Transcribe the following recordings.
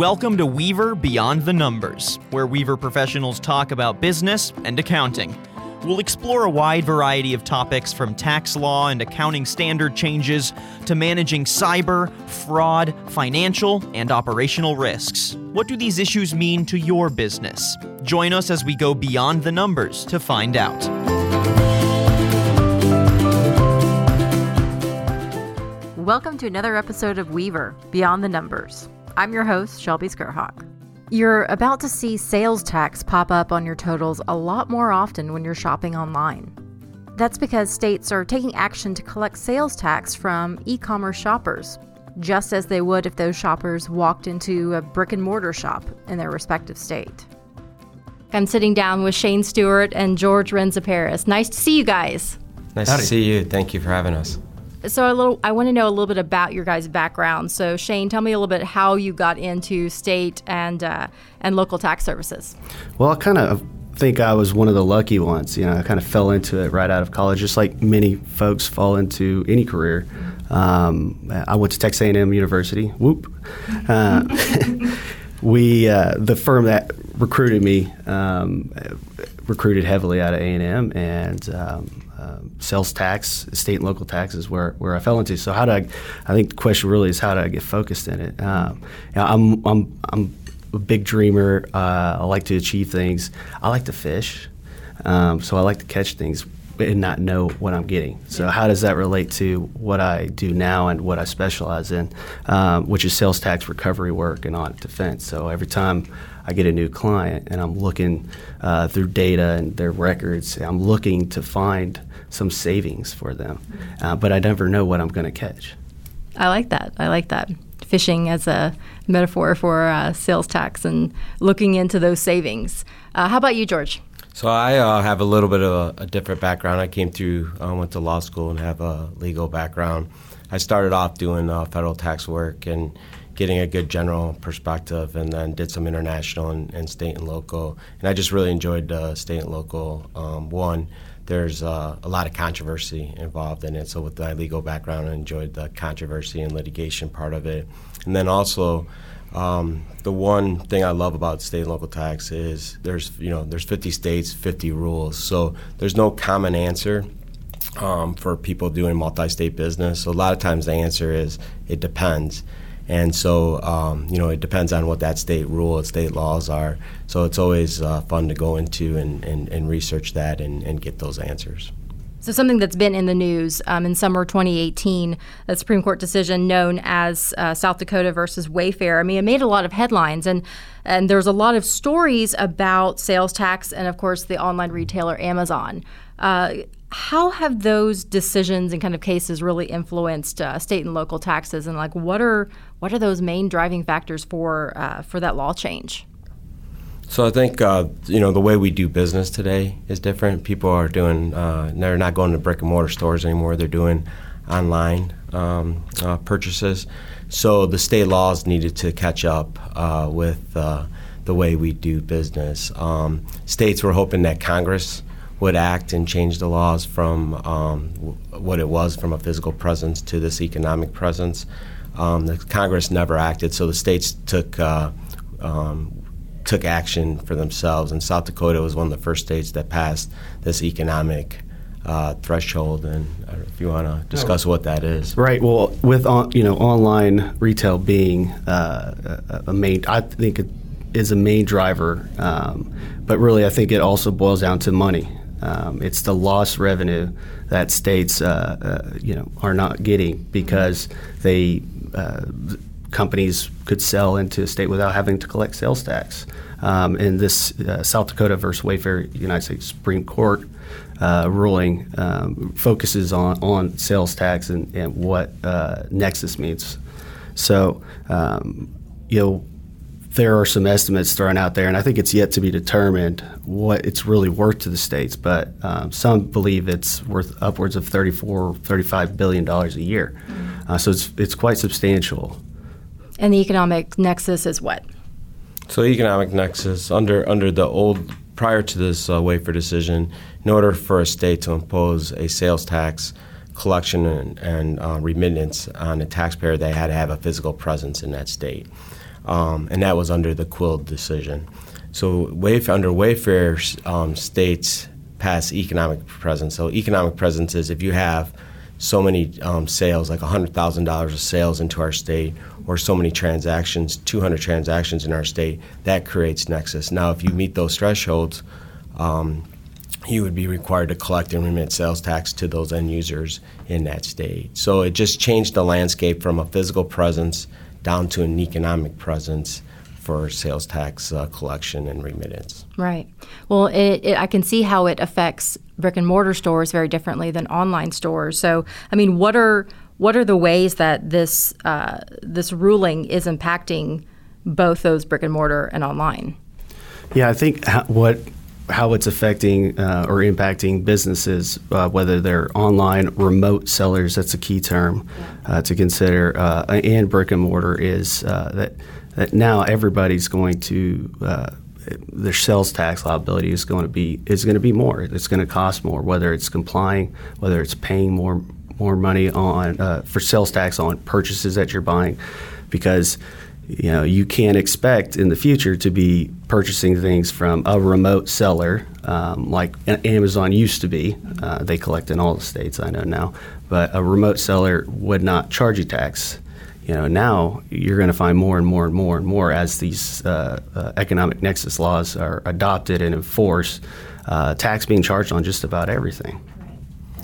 Welcome to Weaver Beyond the Numbers, where Weaver professionals talk about business and accounting. We'll explore a wide variety of topics from tax law and accounting standard changes to managing cyber, fraud, financial, and operational risks. What do these issues mean to your business? Join us as we go beyond the numbers to find out. Welcome to another episode of Weaver Beyond the Numbers. I'm your host, Shelby Skurhawk. You're about to see sales tax pop up on your totals a lot more often when you're shopping online. That's because states are taking action to collect sales tax from e commerce shoppers, just as they would if those shoppers walked into a brick and mortar shop in their respective state. I'm sitting down with Shane Stewart and George Renzaparis. Nice to see you guys. Nice Howdy. to see you. Thank you for having us. So a little, I want to know a little bit about your guys' background. So Shane, tell me a little bit how you got into state and uh, and local tax services. Well, I kind of think I was one of the lucky ones. You know, I kind of fell into it right out of college, just like many folks fall into any career. Um, I went to Texas A&M University. Whoop. Uh, we uh, the firm that recruited me um, recruited heavily out of A&M and. Um, um, sales tax, state and local taxes, where, where I fell into. So how do I? I think the question really is how do I get focused in it? Um, I'm I'm I'm a big dreamer. Uh, I like to achieve things. I like to fish, um, so I like to catch things and not know what I'm getting. So how does that relate to what I do now and what I specialize in, um, which is sales tax recovery work and audit defense. So every time I get a new client and I'm looking uh, through data and their records, I'm looking to find some savings for them, uh, but I never know what I'm going to catch. I like that. I like that. Fishing as a metaphor for uh, sales tax and looking into those savings. Uh, how about you, George? So I uh, have a little bit of a, a, different background. I came through, I uh, went to law school and have a legal background. I started off doing uh, federal tax work and getting a good general perspective, and then did some international and, and state and local. And I just really enjoyed state and local. Um, one there's uh, a lot of controversy involved in it. So with my legal background, I enjoyed the controversy and litigation part of it. And then also, um, the one thing I love about state and local tax is there's you know there's 50 states, 50 rules. So there's no common answer um, for people doing multi-state business. So a lot of times the answer is it depends. And so, um, you know, it depends on what that state rule and state laws are. So it's always uh, fun to go into and, and, and research that and, and, get those answers. So, something that's been in the news um, in summer 2018, the Supreme Court decision known as uh, South Dakota versus Wayfair. I mean, it made a lot of headlines, and and there's a lot of stories about sales tax and, of course, the online retailer Amazon. Uh, how have those decisions and kind of cases really influenced uh, state and local taxes, and like what are what are those main driving factors for uh, for that law change? So I think uh, you know the way we do business today is different. People are doing uh, they're not going to brick and mortar stores anymore. They're doing online um, uh, purchases. So the state laws needed to catch up uh, with the way we do business. Um, states were hoping that Congress would act and change the laws from um, what it was from a physical presence to this economic presence. Um, the Congress never acted, so the states took uh, um, took action for themselves. And South Dakota was one of the first states that passed this economic uh, threshold. And if you want to discuss what that is, right? Well, with on, you know online retail being uh, a main, I think it is a main driver. Um, but really, I think it also boils down to money. Um, it's the lost revenue that states, uh, uh, you know, are not getting because they uh, companies could sell into a state without having to collect sales tax. Um, and this uh, South Dakota versus Wayfair United States Supreme Court uh, ruling um, focuses on, on sales tax and, and what uh, nexus means. So, um, you know there are some estimates thrown out there, and I think it's yet to be determined what it's really worth to the states. But um, some believe it's worth upwards of 34, 35 billion dollars a year. Uh, so it's it's quite substantial. And the economic nexus is what? So economic nexus under under the old prior to this uh, Wayfair decision, in order for a state to impose a sales tax collection and, and uh, remittance on a taxpayer, they had to have a physical presence in that state. Um, and that was under the Quill decision. So Wayf- under Wayfair, um, states pass economic presence. So economic presence is if you have so many um, sales, like $100,000 of sales into our state, or so many transactions, 200 transactions in our state, that creates nexus. Now, if you meet those thresholds, um, you would be required to collect and remit sales tax to those end users in that state. So it just changed the landscape from a physical presence down to an economic presence for sales tax uh, collection and remittance. Right. Well, it, it, I can see how it affects brick and mortar stores very differently than online stores. So, I mean, what are what are the ways that this uh, this ruling is impacting both those brick and mortar and online? Yeah, I think what how it's affecting uh, or impacting businesses, uh, whether they're online, remote sellers. That's a key term uh, to consider, uh, and brick and mortar is uh, that that now everybody's going to uh, their sales tax liability is going to be is going to be more. It's going to cost more, whether it's complying, whether it's paying more more money on for sales tax on purchases that you're buying, because you know you can't expect in the future to be purchasing things from a remote seller um, like Amazon used to be. Uh, they collect in all the states I know now, but a remote seller would not charge you tax. You know now you're going to find more and more and more and more as these uh, uh, economic nexus laws are adopted and enforced. Uh, tax being charged on just about everything.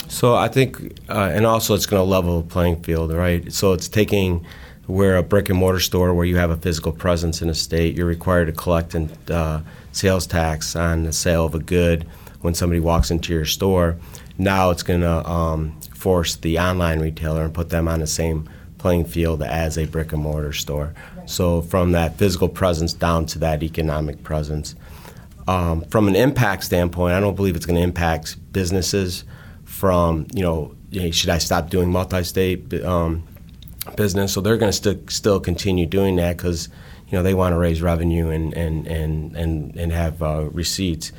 So I think, uh, and also it's going to level the playing field, right? So it's taking where a brick and mortar store where you have a physical presence in a state, you're required to collect a uh, sales tax on the sale of a good when somebody walks into your store. Now it's going to um, force the online retailer and put them on the same playing field as a brick and mortar store. Right. So from that physical presence down to that economic presence. Um, from an impact standpoint, I don't believe it's going to impact businesses. From you know, should I stop doing multi-state? Um, business. So they're going to st- still continue doing that because you know they want to raise revenue and and and and, and have uh, receipts.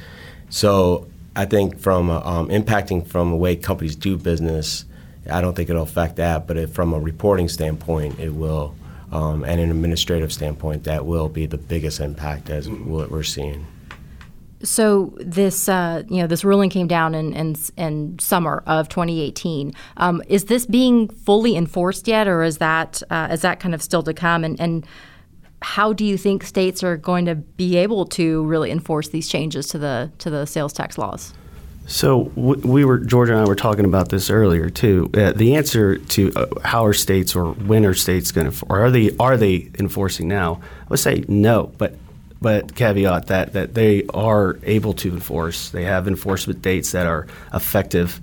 So I think from uh, um, impacting from the way companies do business, I don't think it'll affect that. But if, from a reporting standpoint, it will, um, and an administrative standpoint, that will be the biggest impact as what we're seeing. So this, uh, you know, this ruling came down in in, in summer of 2018. Um, is this being fully enforced yet, or is that uh, is that kind of still to come? And, and how do you think states are going to be able to really enforce these changes to the to the sales tax laws? So we were George and I were talking about this earlier too. Uh, the answer to uh, how are states or when are states going to, or are they are they enforcing now? I would say no, but but caveat that that they are able to enforce. They have enforcement dates that are effective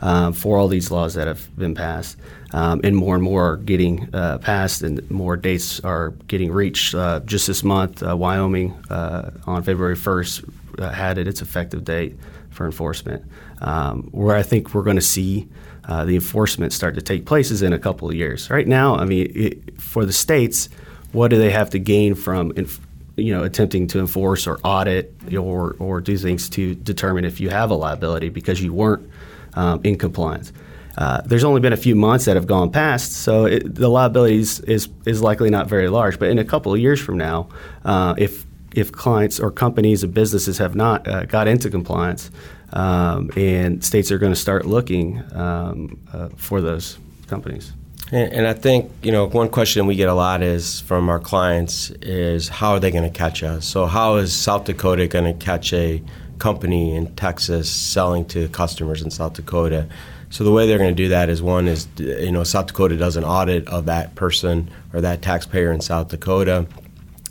um, for all these laws that have been passed, um, and more and more are getting uh, passed, and more dates are getting reached. Uh, just this month, uh, Wyoming uh, on February 1st uh, had it its effective date for enforcement. Um, where I think we're going to see the enforcement start to take place is in a couple of years. Right now, I mean, it, for the states, what do they have to gain from inf- you know attempting to enforce or audit or or do things to determine if you have a liability because you weren't um, in compliance. Uh, there's only been a few months that have gone past, so it, the liability is, is, likely not very large. But in a couple of years from now, uh, if if clients or companies and businesses have not uh, got into compliance, um, and states are going to start looking um, uh, for those companies. And, and, I think you know one question we get a lot is from our clients is how are they going to catch us? So how is South Dakota going to catch a company in Texas selling to customers in South Dakota? So the way they're going to do that is one is you know South Dakota does an audit of that person or that taxpayer in South Dakota.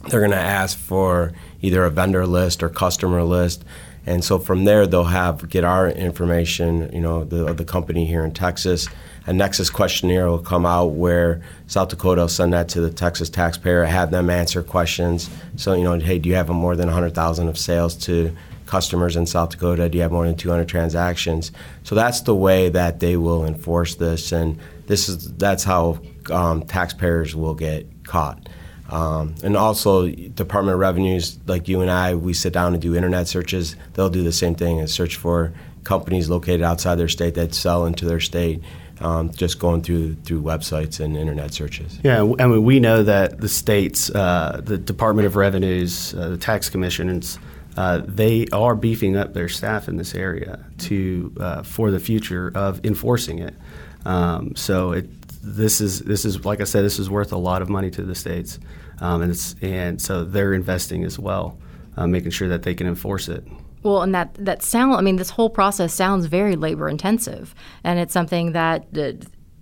They're going to ask for either a vendor list or customer list. And so from there, they'll have get our information, you know, the, the company here in Texas, a Nexus questionnaire will come out where South Dakota will send that to the Texas taxpayer, have them answer questions. So, you know, hey, do you have more than 100,000 of sales to customers in South Dakota? Do you have more than 200 transactions? So that's the way that they will enforce this, and this is that's how um, taxpayers will get caught. Um, and also, Department of Revenues, like you and I, we sit down and do internet searches. They'll do the same thing and search for companies located outside their state that sell into their state um, just going through through websites and internet searches. Yeah, I mean, we know that the states, uh, the Department of Revenues, uh, the tax commissions, uh, they are beefing up their staff in this area to uh, for the future of enforcing it. Um, so it, this is this is like I said, this is worth a lot of money to the states, um, and and so they're investing as well, uh, making sure that they can enforce it. Well, and that that sound I mean, this whole process sounds very labor intensive, and it's something that. Uh,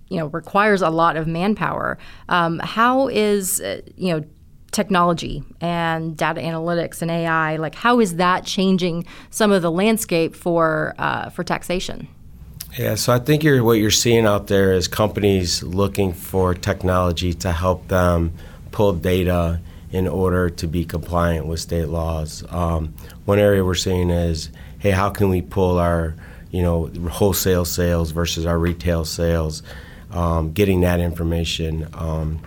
you know, requires a lot of manpower. Um, how is uh, you know technology and data analytics and AI, like how is that changing some of the landscape for uh, for taxation? Yeah, so I think you're, what you're seeing out there is companies looking for technology to help them pull data in order to be compliant with state laws. Um, one area we're seeing is, hey, how can we pull our, you know, wholesale sales versus our retail sales, um, getting that information. Um,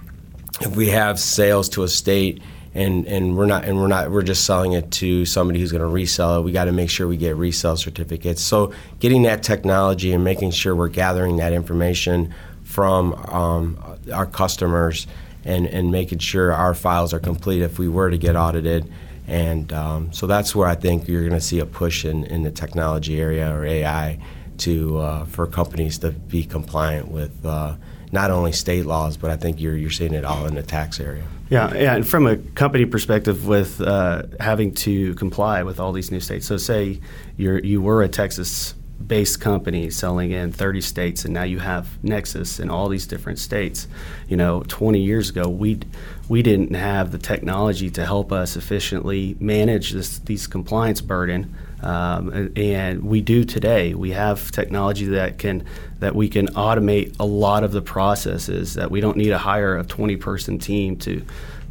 if we have sales to a state and and we're not and we're not we're just selling it to somebody who's going to resell it. We got to make sure we get resale certificates. So getting that technology and making sure we're gathering that information from um, our customers and and making sure our files are complete if we were to get audited. And um, so that's where I think you're going to see a push in, in the technology area or AI to uh, for companies to be compliant with uh, not only state laws, but I think you're you're seeing it all in the tax area. Yeah, yeah, and from a company perspective, with uh, having to comply with all these new states. So, say you're you were a Texas-based company selling in 30 states, and now you have Nexus in all these different states. You know, 20 years ago, we we didn't have the technology to help us efficiently manage this these compliance burden um, and we do today. We have technology that can that we can automate a lot of the processes. That we don't need to hire a 20 person team to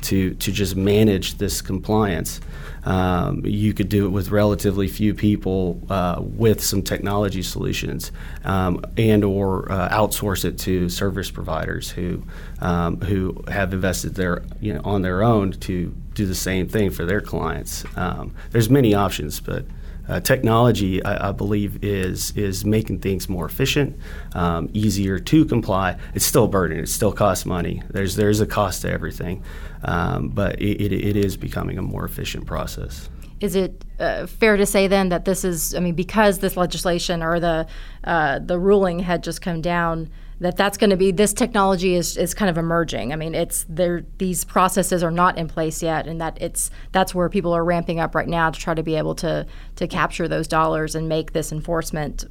to to just manage this compliance. Um, you could do it with relatively few people uh, with some technology solutions, um, and or uh, outsource it to service providers who um, who have invested their you know on their own to do the same thing for their clients. Um, there's many options, but uh, technology, I, I, believe, is is making things more efficient, um, easier to comply. It's still a burden. It still costs money. There's there's a cost to everything, um, but it, it, it is becoming a more efficient process. Is it uh, fair to say then that this is, I mean, because this legislation or the uh, the ruling had just come down? That that's going to be this technology is, is kind of emerging. I mean, it's there these processes are not in place yet, and that it's that's where people are ramping up right now to try to be able to to capture those dollars and make this enforcement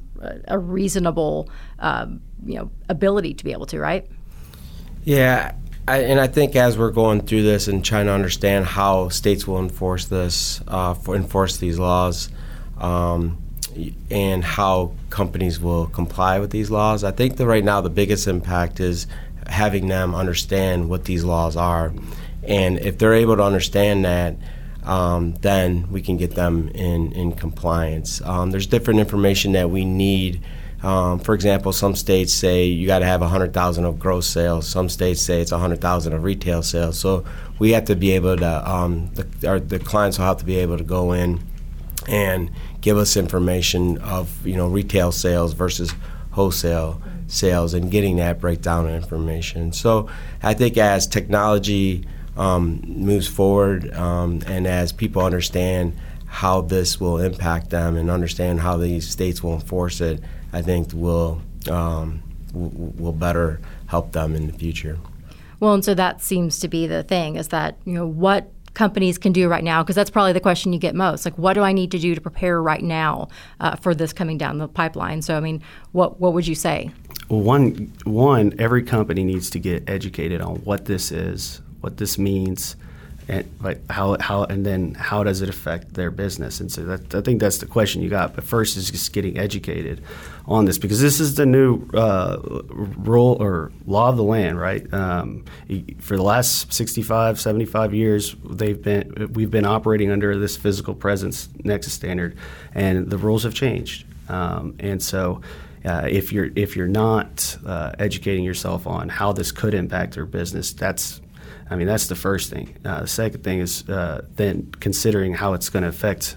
a, reasonable um, you know ability to be able to right. Yeah, I, and I think as we're going through this and trying to understand how states will enforce this, uh, enforce these laws. Um, and how companies will comply with these laws. I think that right now the biggest impact is having them understand what these laws are, and if they're able to understand that. Um, then we can get them in, in compliance. Um, there's different information that we need. Um, for example, some states say you got to have 100,000 of gross sales. Some states say it's 100,000 of retail sales. So we have to be able to, um, the, our, the clients will have to be able to go in and give us information of you know retail sales versus wholesale sales and getting that breakdown of information. So I think as technology um, moves forward um, and as people understand how this will impact them and understand how these states will enforce it, I think will um, will better help them in the future. Well, and so that seems to be the thing is that you know what companies can do right now? Because that's probably the question you get most. Like, what do I need to do to prepare right now uh, for this coming down the pipeline? So, I mean, what what would you say? One one every company needs to get educated on what this is, what this means, and like how how and then how does it affect their business? And so that, I think that's the question you got. But first is just getting educated on this because this is the new uh, rule or law of the land, right? Um, for the last 65, 75 years, they've been we've been operating under this physical presence nexus standard, and the rules have changed. Um, and so. Uh, if you're if you're not uh, educating yourself on how this could impact their business, that's I mean, that's the first thing. Uh, the second thing is uh, then considering how it's going to affect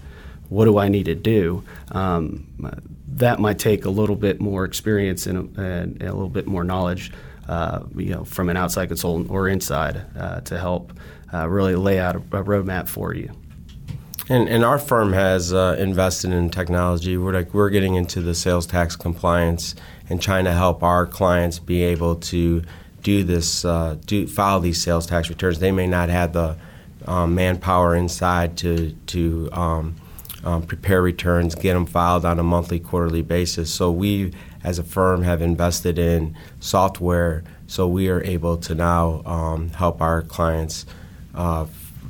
what do I need to do? Um, that might take a little bit more experience and, and, and a little bit more knowledge, uh, you know, from an outside consultant or inside uh, to help uh, really lay out a, a, roadmap for you. And, and our firm has uh, invested in technology. We're like we're getting into the sales tax compliance and trying to help our clients be able to do this, uh, do file these sales tax returns. They may not have the um, manpower inside to to um, um, prepare returns, get them filed on a monthly, quarterly basis. So we, as a firm, have invested in software, so we are able to now um, help our clients uh,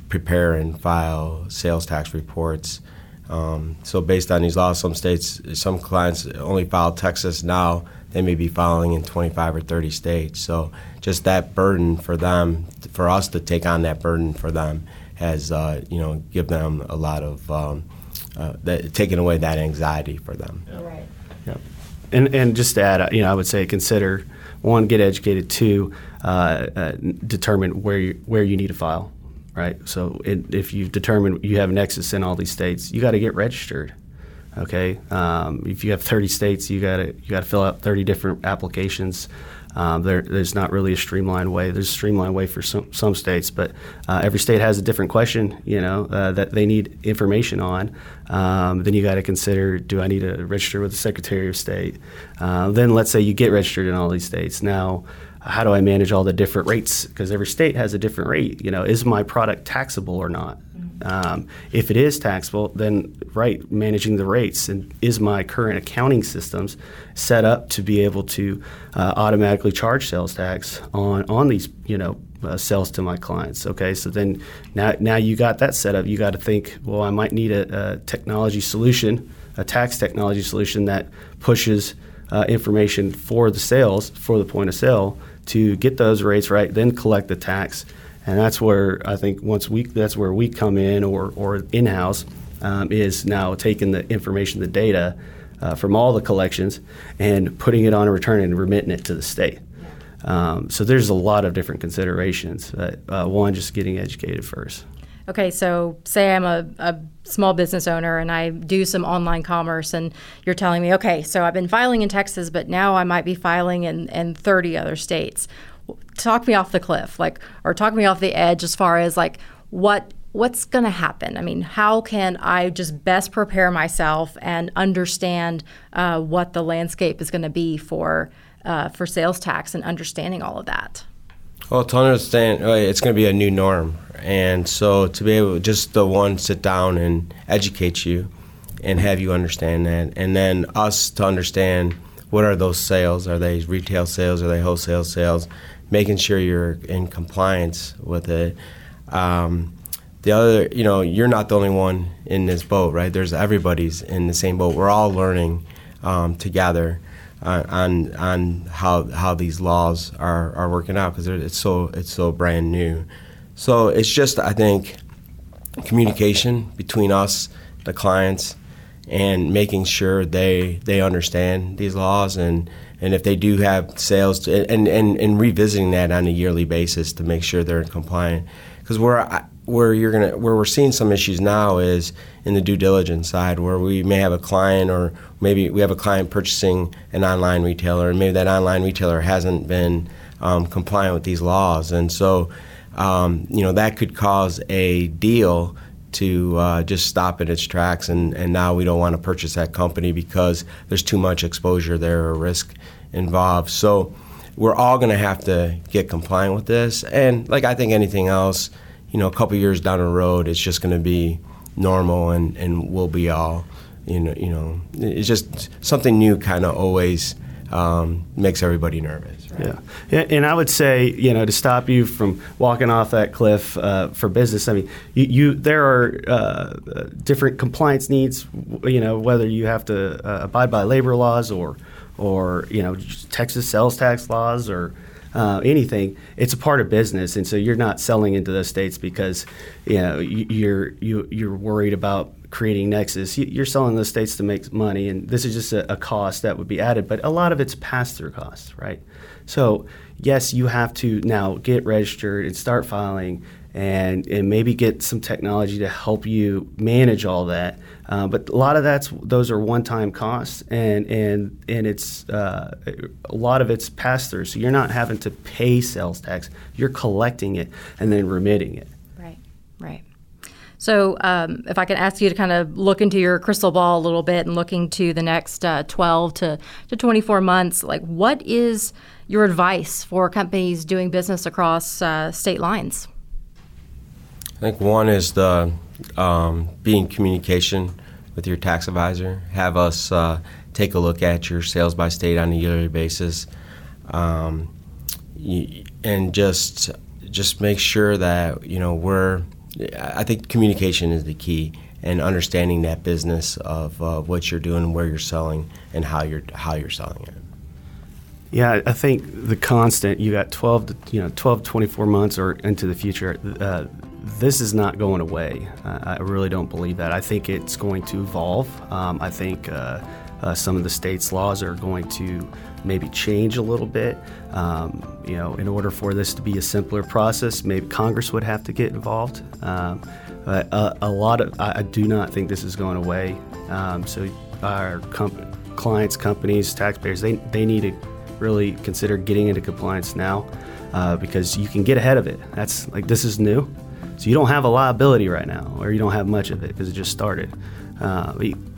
prepare and file sales tax reports. Um, so based on these laws, some states, some clients only file Texas now. They may be filing in 25 or 30 states. So just that burden for them, for us to take on that burden for them, has uh, you know give them a lot of um, uh, that, taking away that anxiety for them. Yeah. Right. Yep. And and just to add, you know, I would say consider one, get educated. Two, uh, uh, determine where you, where you need to file. Right. So it, if you've determined you have nexus in all these states, you got to get registered. Okay. Um, if you have 30 states, you got to you got to fill out 30 different applications. Um, there, there's not really a streamlined way. There's a streamlined way for some, some states, but uh, every state has a different question, you know, uh, that they need information on. Um, then you got to consider: Do I need to register with the Secretary of State? Uh, then let's say you get registered in all these states. Now, how do I manage all the different rates? Because every state has a different rate. You know, is my product taxable or not? Um, if it is taxable, then right, managing the rates and is my current accounting systems set up to be able to uh, automatically charge sales tax on on these you know uh, sales to my clients. Okay, so then now now you got that set up. You got to think, well, I might need a, a, technology solution, a tax technology solution that pushes uh, information for the sales for the point of sale to get those rates right, then collect the tax and that's where I think once we that's where we come in or or in house um, is now taking the information, the data uh, from all the collections, and putting it on a return and remitting it to the state. Um, so there's a lot of different considerations. But, uh, one, just getting educated first. Okay, so say I'm a, a, small business owner and I do some online commerce, and you're telling me, okay, so I've been filing in Texas, but now I might be filing in, in 30 other states talk me off the cliff, like, or talk me off the edge as far as like what what's going to happen? I mean, how can I just best prepare myself and understand uh, what the landscape is going to be for uh, for sales tax and understanding all of that? Well, to understand, uh, it's going to be a new norm, and so to be able to just the one sit down and educate you, and have you understand that, and then us to understand what are those sales? Are they retail sales? Are they wholesale sales? Making sure you're in compliance with it. Um, the other, you know, you're not the only one in this boat, right? There's everybody's in the same boat. We're all learning um, together uh, on on how how these laws are, are working out because it's so it's so brand new. So it's just I think communication between us, the clients, and making sure they they understand these laws and and if they do have sales to, and, and and revisiting that on a yearly basis to make sure they're compliant. Because where where you're gonna where we're seeing some issues now is in the due diligence side where we may have a client or maybe we have a client purchasing an online retailer and maybe that online retailer hasn't been um, compliant with these laws. And so um, you know that could cause a deal to uh, just stop in its tracks, and, and now we don't want to purchase that company because there's too much exposure there or risk involved. So we're all going to have to get compliant with this, and like I think anything else, you know, a couple years down the road, it's just going to be normal, and, and we'll be all, you know, you know, it's just something new, kind of always um, makes everybody nervous. Right? Yeah, and I would say, you know, to stop you from walking off that cliff uh, for business, I mean, you, you there are uh, different compliance needs. You know, whether you have to uh, abide by labor laws or, or you know, Texas sales tax laws or uh, anything, it's a part of business, and so you're not selling into those states because you know you're you, you're worried about creating Nexus. You're selling those states to make money, and this is just a, a cost that would be added. But a lot of it's pass through costs, right? So yes, you have to now get registered and start filing and, and maybe get some technology to help you manage all that. Uh, but a lot of that's those are one-time costs, and and and it's uh, a lot of it's pass through. So you're not having to pay sales tax; you're collecting it and then remitting it. Right, right. So, um, if I can ask you to kind of look into your crystal ball a little bit and looking to the next uh, 12 to, to 24 months, like what is your advice for companies doing business across uh, state lines? I think one is the um, be in communication with your tax advisor. Have us uh, take a look at your sales by state on a yearly basis, um, and just just make sure that you know we're. I think communication is the key, and understanding that business of uh, what you're doing, where you're selling, and how you're how you're selling it. Yeah, I think the constant, you got 12 to, you know, 12, 24 months or into the future, uh, this is not going away. Uh, I really don't believe that. I think it's going to evolve. Um, I think uh, uh, some of the state's laws are going to maybe change a little bit. Um, you know, in order for this to be a simpler process, maybe Congress would have to get involved. Um, but a, a, lot of, I, I, do not think this is going away. Um, so our comp- clients, companies, taxpayers, they, they need to really consider getting into compliance now uh, because you can get ahead of it. That's like this is new, so you don't have a liability right now, or you don't have much of it because it just started. Uh,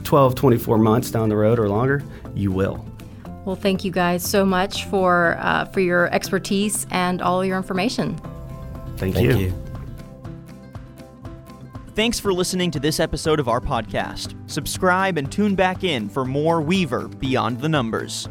12, 24 months down the road or longer, you will. Well, thank you guys so much for uh, for your expertise and all your information. Thank, thank you. you. Thanks for listening to this episode of our podcast. Subscribe and tune back in for more Weaver Beyond the Numbers.